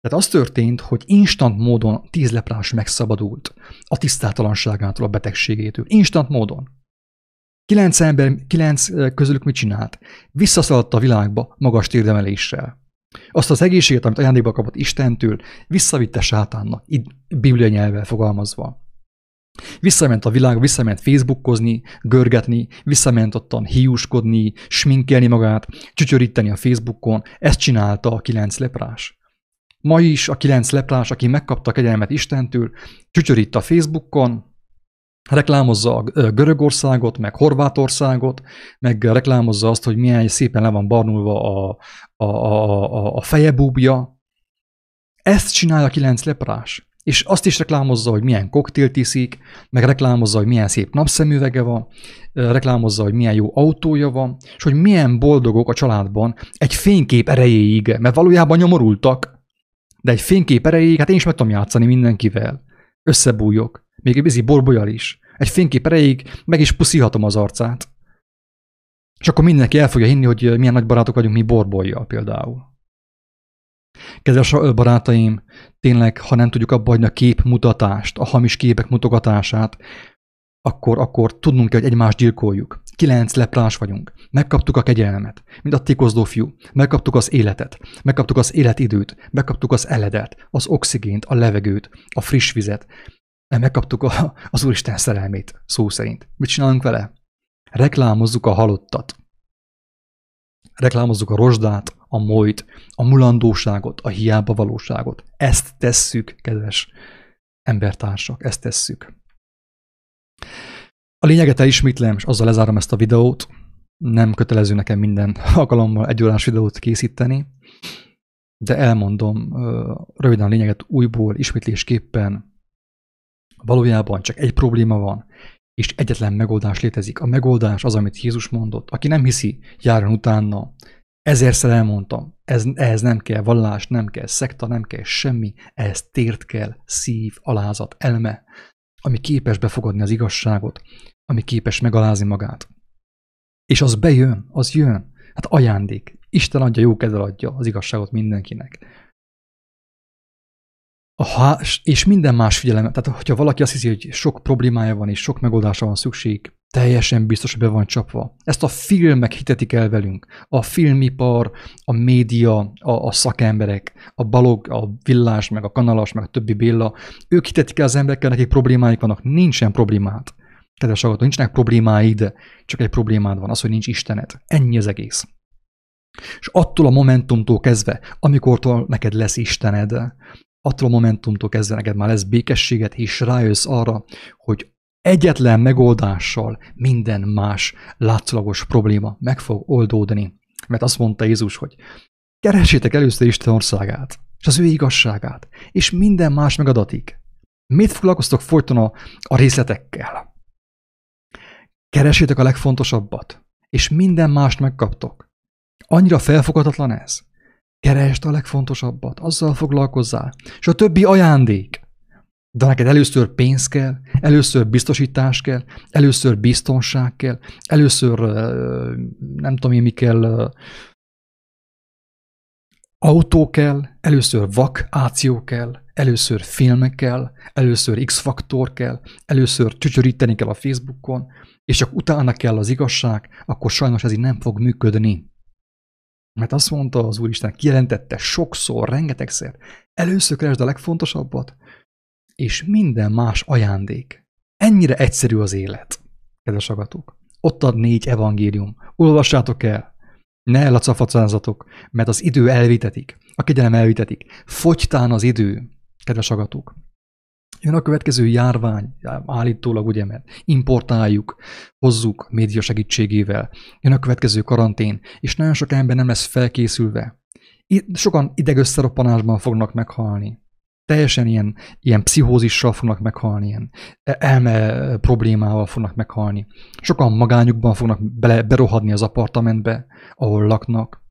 [SPEAKER 2] Tehát az történt, hogy instant módon tíz leprás megszabadult a tisztátalanságától, a betegségétől. Instant módon. Kilenc ember, kilenc közülük mit csinált? Visszaszaladt a világba magas térdemeléssel. Azt az egészséget, amit ajándékba kapott Istentől, visszavitte sátánnak, itt biblia nyelvvel fogalmazva. Visszament a világ, visszament Facebookozni, görgetni, visszament ottan hiúskodni, sminkelni magát, csücsöríteni a Facebookon. Ezt csinálta a kilenc leprás. Ma is a kilenc leprás, aki megkapta kegyelmet Istentől, csücsörít a Facebookon, reklámozza a Görögországot, meg Horvátországot, meg reklámozza azt, hogy milyen szépen le van barnulva a, a, a, a, a fejebúbja. Ezt csinálja a kilenc leprás. És azt is reklámozza, hogy milyen koktélt iszik, meg reklámozza, hogy milyen szép napszemüvege van, reklámozza, hogy milyen jó autója van, és hogy milyen boldogok a családban egy fénykép erejéig, mert valójában nyomorultak, de egy fénykép erejéig, hát én is meg tudom játszani mindenkivel. Összebújok, még egy bizi borbolyal is. Egy fénykép erejéig meg is puszíhatom az arcát. És akkor mindenki el fogja hinni, hogy milyen nagy barátok vagyunk mi borbolyjal például. Kedves barátaim, tényleg, ha nem tudjuk abba hagyni a képmutatást, a hamis képek mutogatását, akkor, akkor tudnunk kell, hogy egymást gyilkoljuk. Kilenc leprás vagyunk. Megkaptuk a kegyelmet, mint a tékozló fiú. Megkaptuk az életet, megkaptuk az életidőt, megkaptuk az eledet, az oxigént, a levegőt, a friss vizet. Megkaptuk a, az Úristen szerelmét, szó szerint. Mit csinálunk vele? Reklámozzuk a halottat. Reklámozzuk a rozsdát, a molyt, a mulandóságot, a hiába valóságot. Ezt tesszük, kedves embertársak, ezt tesszük. A lényeget elismétlem, és azzal lezárom ezt a videót. Nem kötelező nekem minden alkalommal egy órás videót készíteni, de elmondom röviden a lényeget újból, ismétlésképpen. Valójában csak egy probléma van, és egyetlen megoldás létezik. A megoldás az, amit Jézus mondott. Aki nem hiszi, járjon utána. Ezerszer elmondtam, ez, ehhez nem kell vallás, nem kell szekta, nem kell semmi, ehhez tért kell, szív, alázat, elme, ami képes befogadni az igazságot, ami képes megalázni magát. És az bejön, az jön. Hát ajándék. Isten adja, jó kedvel adja az igazságot mindenkinek. ha, és minden más figyelem, tehát hogyha valaki azt hiszi, hogy sok problémája van és sok megoldásra van szükség, teljesen biztos, hogy be van csapva. Ezt a filmek hitetik el velünk. A filmipar, a média, a, a szakemberek, a balog, a villás, meg a kanalas, meg a többi béla, ők hitetik el az emberekkel, nekik problémáik vannak. Nincsen problémát. Kedves hallgató, nincsenek problémáid, csak egy problémád van, az, hogy nincs Istened. Ennyi az egész. És attól a momentumtól kezdve, amikor neked lesz Istened, attól a momentumtól kezdve neked már lesz békességet, és rájössz arra, hogy egyetlen megoldással minden más látszólagos probléma meg fog oldódni. Mert azt mondta Jézus, hogy keresétek először Isten országát, és az ő igazságát, és minden más megadatik. Miért foglalkoztok folyton a, a részletekkel? Keresétek a legfontosabbat, és minden mást megkaptok. Annyira felfogadatlan ez. Keresd a legfontosabbat, azzal foglalkozzál, és a többi ajándék. De neked először pénz kell, először biztosítás kell, először biztonság kell, először nem tudom én mi kell, autó kell, először vakáció kell, először filmek kell, először X-faktor kell, először csücsöríteni kell a Facebookon, és csak utána kell az igazság, akkor sajnos ez így nem fog működni. Mert azt mondta az Úristen, kijelentette sokszor, rengetegszer, először keresd a legfontosabbat, és minden más ajándék. Ennyire egyszerű az élet, kedves agatók. Ott ad négy evangélium. Olvassátok el, ne lacafacázatok, mert az idő elvitetik, a kegyelem elvitetik. Fogytán az idő, kedves agatók. Jön a következő járvány, állítólag ugye, mert importáljuk, hozzuk média segítségével. Jön a következő karantén, és nagyon sok ember nem lesz felkészülve. Sokan idegösszeroppanásban fognak meghalni. Teljesen ilyen, ilyen pszichózissal fognak meghalni, ilyen elme problémával fognak meghalni. Sokan magányukban fognak bele, berohadni az apartamentbe, ahol laknak.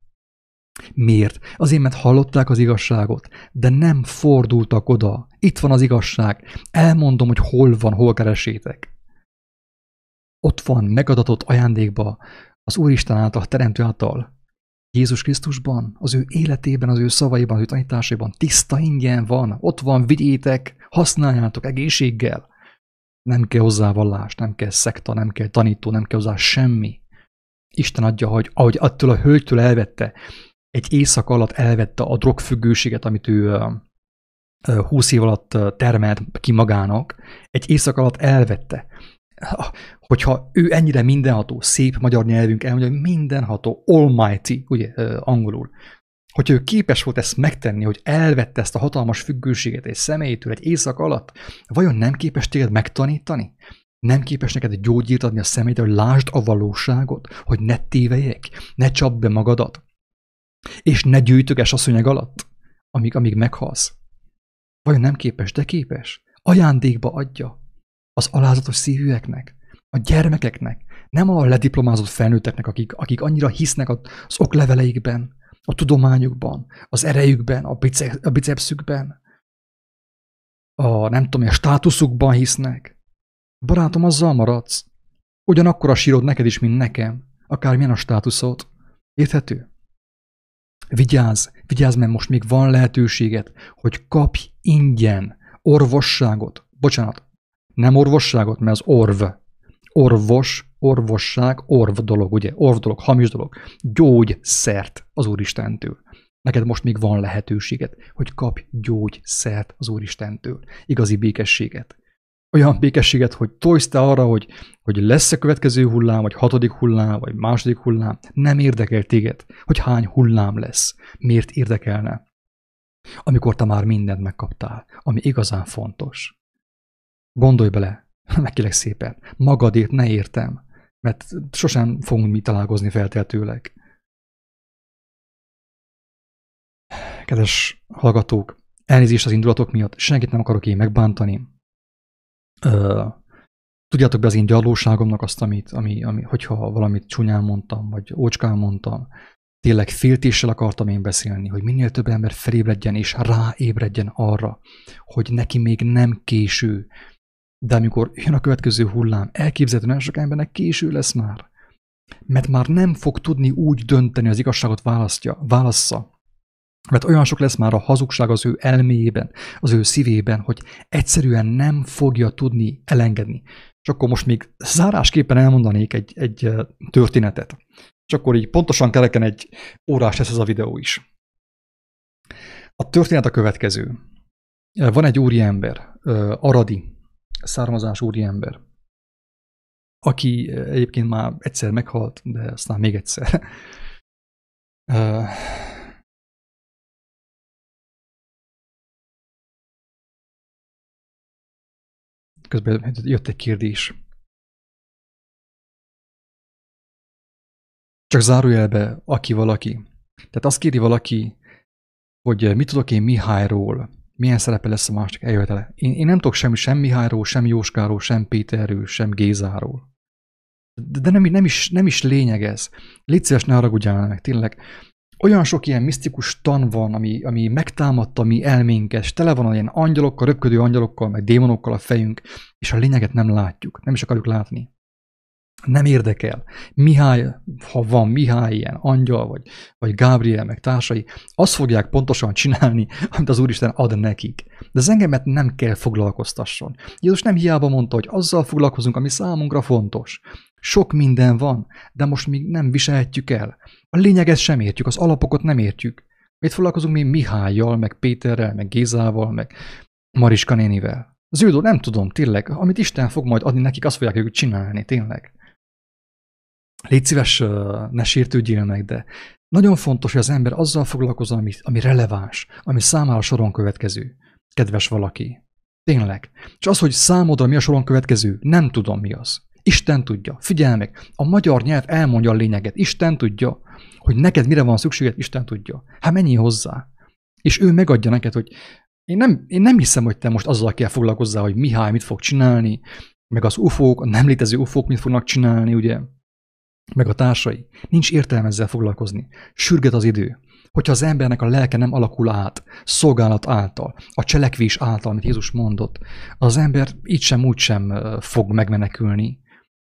[SPEAKER 2] Miért? Azért, mert hallották az igazságot, de nem fordultak oda. Itt van az igazság. Elmondom, hogy hol van, hol keresétek. Ott van megadatott ajándékba az Úristen által, Teremtő által. Jézus Krisztusban, az ő életében, az ő szavaiban, az ő tanításaiban tiszta ingyen van. Ott van, vigyétek, használjátok egészséggel. Nem kell hozzá vallás, nem kell szekta, nem kell tanító, nem kell hozzá semmi. Isten adja, hogy ahogy attól a hölgytől elvette, egy éjszak alatt elvette a drogfüggőséget, amit ő 20 év alatt termelt ki magának, egy éjszak alatt elvette. Hogyha ő ennyire mindenható, szép magyar nyelvünk elmondja, hogy mindenható, almighty, ugye angolul, hogyha ő képes volt ezt megtenni, hogy elvette ezt a hatalmas függőséget egy személytől egy éjszak alatt, vajon nem képes téged megtanítani? Nem képes neked gyógyírt adni a személytől, hogy lásd a valóságot, hogy ne tévejek, ne csapd be magadat, és ne gyűjtöges a szönyeg alatt, amíg, amíg meghalsz. Vajon nem képes, de képes. Ajándékba adja az alázatos szívűeknek, a gyermekeknek, nem a lediplomázott felnőtteknek, akik, akik annyira hisznek az okleveleikben, a tudományukban, az erejükben, a, bice, a bicepszükben, a nem tudom, a státuszukban hisznek. Barátom, azzal maradsz. Ugyanakkor a sírod neked is, mint nekem, akármilyen a státuszod. Érthető? Vigyázz, vigyázz, mert most még van lehetőséget, hogy kapj ingyen orvosságot. Bocsánat, nem orvosságot, mert az orv. Orvos, orvosság, orv dolog, ugye? Orv dolog, hamis dolog. Gyógyszert az Úristentől. Neked most még van lehetőséget, hogy kapj gyógyszert az Úristentől. Igazi békességet olyan békességet, hogy tolsz te arra, hogy, hogy lesz-e következő hullám, vagy hatodik hullám, vagy második hullám, nem érdekel téged, hogy hány hullám lesz. Miért érdekelne? Amikor te már mindent megkaptál, ami igazán fontos. Gondolj bele, megkélek szépen, magadért ne értem, mert sosem fogunk mi találkozni felteltőleg. Kedves hallgatók, elnézést az indulatok miatt, senkit nem akarok én megbántani, Ö, tudjátok be az én gyarlóságomnak azt, amit, ami, ami, hogyha valamit csúnyán mondtam, vagy ócskán mondtam, tényleg féltéssel akartam én beszélni, hogy minél több ember felébredjen és ráébredjen arra, hogy neki még nem késő, de amikor jön a következő hullám, elképzelhető, nagyon sok embernek késő lesz már. Mert már nem fog tudni úgy dönteni, az igazságot választja, válassza. Mert olyan sok lesz már a hazugság az ő elméjében, az ő szívében, hogy egyszerűen nem fogja tudni elengedni. És akkor most még zárásképpen elmondanék egy, egy történetet. És akkor így pontosan kereken egy órás lesz ez a videó is. A történet a következő. Van egy úriember, aradi származás úriember, aki egyébként már egyszer meghalt, de aztán még egyszer. Közben jött egy kérdés. Csak zárójelbe, aki valaki. Tehát azt kéri valaki, hogy mit tudok én Mihályról, milyen szerepe lesz a másik eljövetele. Én, én nem tudok semmi, sem Mihályról, sem Jóskáról, sem Péterről, sem Gézáról. De, de nem, nem, is, nem is lényeg ez. Légy szíves, ne haragudjál meg, tényleg. Olyan sok ilyen misztikus tan van, ami, ami megtámadta mi elménket, és tele van ilyen angyalokkal, röpködő angyalokkal, meg démonokkal a fejünk, és a lényeget nem látjuk, nem is akarjuk látni. Nem érdekel. Mihály, ha van Mihály ilyen angyal, vagy, vagy Gábriel, meg társai, azt fogják pontosan csinálni, amit az Úristen ad nekik. De az engemet nem kell foglalkoztasson. Jézus nem hiába mondta, hogy azzal foglalkozunk, ami számunkra fontos. Sok minden van, de most még nem viselhetjük el. A lényeget sem értjük, az alapokat nem értjük. Mit foglalkozunk mi Mihályjal, meg Péterrel, meg Gézával, meg Mariska nénivel? Az ő nem tudom, tényleg, amit Isten fog majd adni nekik, azt fogják ők csinálni, tényleg. Légy szíves, ne sértődjél meg, de nagyon fontos, hogy az ember azzal foglalkozza, ami, ami releváns, ami számára soron következő. Kedves valaki. Tényleg. És az, hogy számodra mi a soron következő, nem tudom mi az. Isten tudja. Figyelj meg, a magyar nyelv elmondja a lényeget. Isten tudja, hogy neked mire van szükséged, Isten tudja. Hát mennyi hozzá. És ő megadja neked, hogy én nem, én nem hiszem, hogy te most azzal kell foglalkozzál, hogy Mihály mit fog csinálni, meg az ufók, a nem létező ufók mit fognak csinálni, ugye, meg a társai. Nincs értelme ezzel foglalkozni. Sürget az idő. Hogyha az embernek a lelke nem alakul át, szolgálat által, a cselekvés által, amit Jézus mondott, az ember így sem úgy sem fog megmenekülni.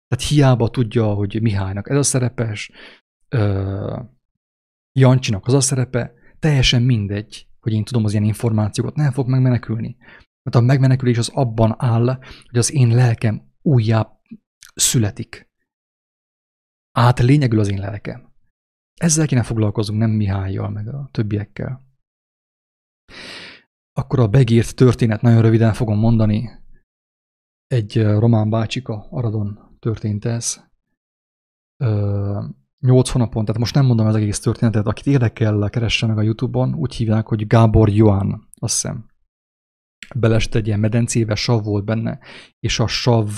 [SPEAKER 2] Tehát hiába tudja, hogy Mihálynak ez a szerepes, Jancsinak az a szerepe, teljesen mindegy, hogy én tudom az ilyen információkat, nem fog megmenekülni. Mert a megmenekülés az abban áll, hogy az én lelkem újjá születik. Át lényegül az én lelkem. Ezzel kéne foglalkozunk, nem Mihályjal, meg a többiekkel. Akkor a begírt történet, nagyon röviden fogom mondani. Egy román bácsika, Aradon történt ez. Nyolc hónapon, tehát most nem mondom az egész történetet, akit érdekel, keresse meg a Youtube-on, úgy hívják, hogy Gábor Joán, azt hiszem. Belest egy ilyen medencébe, sav volt benne, és a sav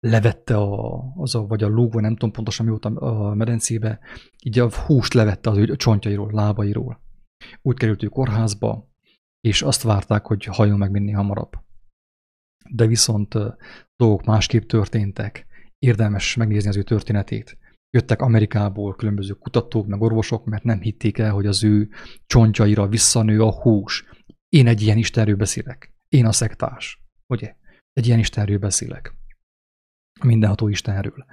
[SPEAKER 2] levette a, az a, vagy a vagy nem tudom pontosan mi volt a, a medencébe, így a húst levette az ő csontjairól, lábairól. Úgy került ő kórházba, és azt várták, hogy hajjon meg minél hamarabb. De viszont dolgok másképp történtek. Érdemes megnézni az ő történetét. Jöttek Amerikából különböző kutatók, meg orvosok, mert nem hitték el, hogy az ő csontjaira visszanő a hús. Én egy ilyen Istenről beszélek. Én a szektás. Ugye? Egy ilyen Istenről beszélek. Mindenható Istenről.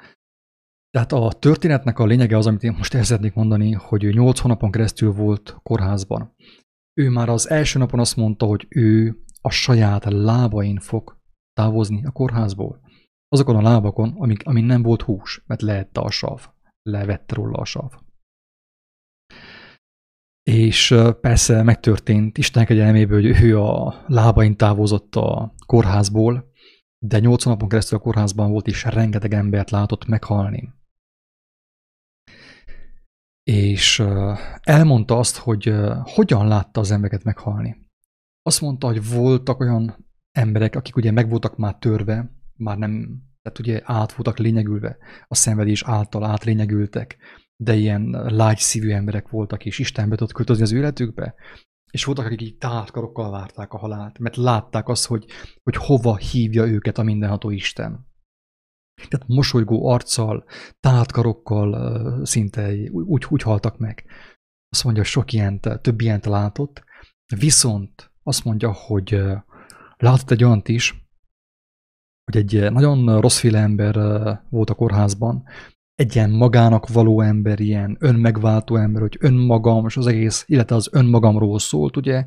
[SPEAKER 2] Tehát a történetnek a lényege az, amit én most el szeretnék mondani, hogy ő 8 hónapon keresztül volt kórházban. Ő már az első napon azt mondta, hogy ő a saját lábain fog távozni a kórházból azokon a lábakon, amik, amin nem volt hús, mert lehette a sav, levette róla a sav. És persze megtörtént Isten kegyelméből, hogy ő a lábain távozott a kórházból, de 80 napon keresztül a kórházban volt, és rengeteg embert látott meghalni. És elmondta azt, hogy hogyan látta az embereket meghalni. Azt mondta, hogy voltak olyan emberek, akik ugye meg voltak már törve, már nem, tehát ugye át voltak lényegülve, a szenvedés által átlényegültek, de ilyen lágy szívű emberek voltak, és Isten be tudott költözni az életükbe, és voltak, akik így tárt karokkal várták a halált, mert látták azt, hogy, hogy hova hívja őket a mindenható Isten. Tehát mosolygó arccal, tárt karokkal szinte úgy, úgy haltak meg. Azt mondja, sok ilyent, több ilyent látott, viszont azt mondja, hogy látott egy olyant is, hogy egy nagyon rosszféle ember volt a kórházban, egy ilyen magának való ember, ilyen önmegváltó ember, hogy önmagam, és az egész, illetve az önmagamról szólt, ugye.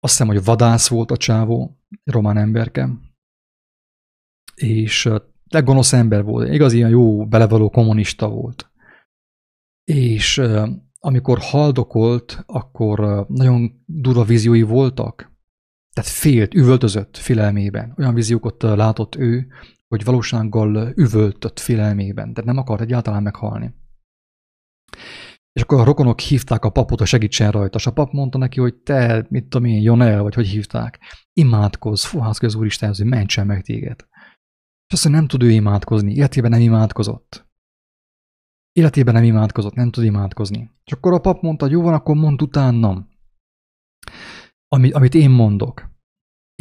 [SPEAKER 2] Azt hiszem, hogy vadász volt a csávó, román emberke. És leggonosz ember volt, igaz, ilyen jó, belevaló kommunista volt. És amikor haldokolt, akkor nagyon durva víziói voltak, tehát félt, üvöltözött félelmében. Olyan víziókat látott ő, hogy valósággal üvöltött félelmében, de nem akart egyáltalán meghalni. És akkor a rokonok hívták a papot, hogy segítsen rajta, és a pap mondta neki, hogy te, mit tudom én, Jonel, vagy hogy hívták, imádkozz, fohászkodj az Úristenhez, hogy mentsen meg téged. És azt, hogy nem tud ő imádkozni, életében nem imádkozott. Életében nem imádkozott, nem tud imádkozni. És akkor a pap mondta, hogy jó van, akkor mond utánam, amit én mondok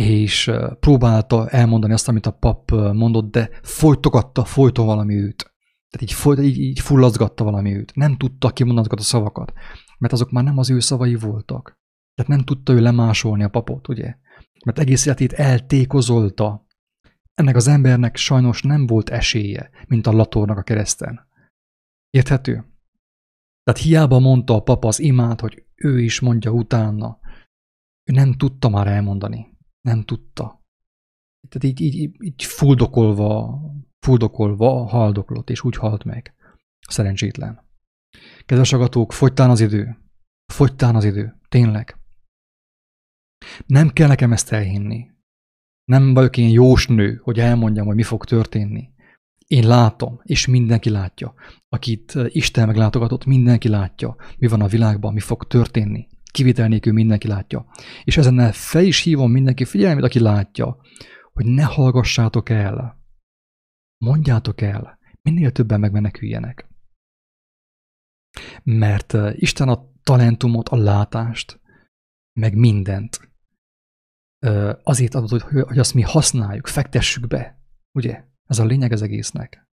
[SPEAKER 2] és próbálta elmondani azt, amit a pap mondott, de folytogatta folyton valami őt. Tehát így, folyt, így, így fullazgatta valami őt. Nem tudta kimondani azokat a szavakat, mert azok már nem az ő szavai voltak. Tehát nem tudta ő lemásolni a papot, ugye? Mert egész életét eltékozolta. Ennek az embernek sajnos nem volt esélye, mint a latornak a kereszten. Érthető? Tehát hiába mondta a papa az imát, hogy ő is mondja utána. Ő nem tudta már elmondani. Nem tudta. Tehát így, így, így fuldokolva, fuldokolva haldoklott, és úgy halt meg. Szerencsétlen. Kedves agatók, fogytán az idő. Fogytán az idő. Tényleg. Nem kell nekem ezt elhinni. Nem vagyok én jós nő, hogy elmondjam, hogy mi fog történni. Én látom, és mindenki látja. Akit Isten meglátogatott, mindenki látja, mi van a világban, mi fog történni kivétel nélkül mindenki látja. És ezen fel is hívom mindenki figyelmét, aki látja, hogy ne hallgassátok el. Mondjátok el, minél többen megmeneküljenek. Mert Isten a talentumot, a látást, meg mindent azért adott, hogy, azt mi használjuk, fektessük be. Ugye? Ez a lényeg az egésznek.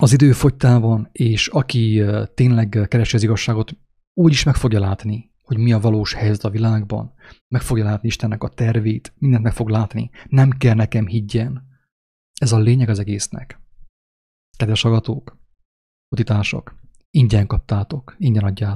[SPEAKER 2] Az idő fogytán van, és aki tényleg keresi az igazságot, úgy is meg fogja látni, hogy mi a valós helyzet a világban. Meg fogja látni Istennek a tervét, mindent meg fog látni. Nem kell nekem higgyen. Ez a lényeg az egésznek. Kedves agatók, utitások, ingyen kaptátok, ingyen adjátok.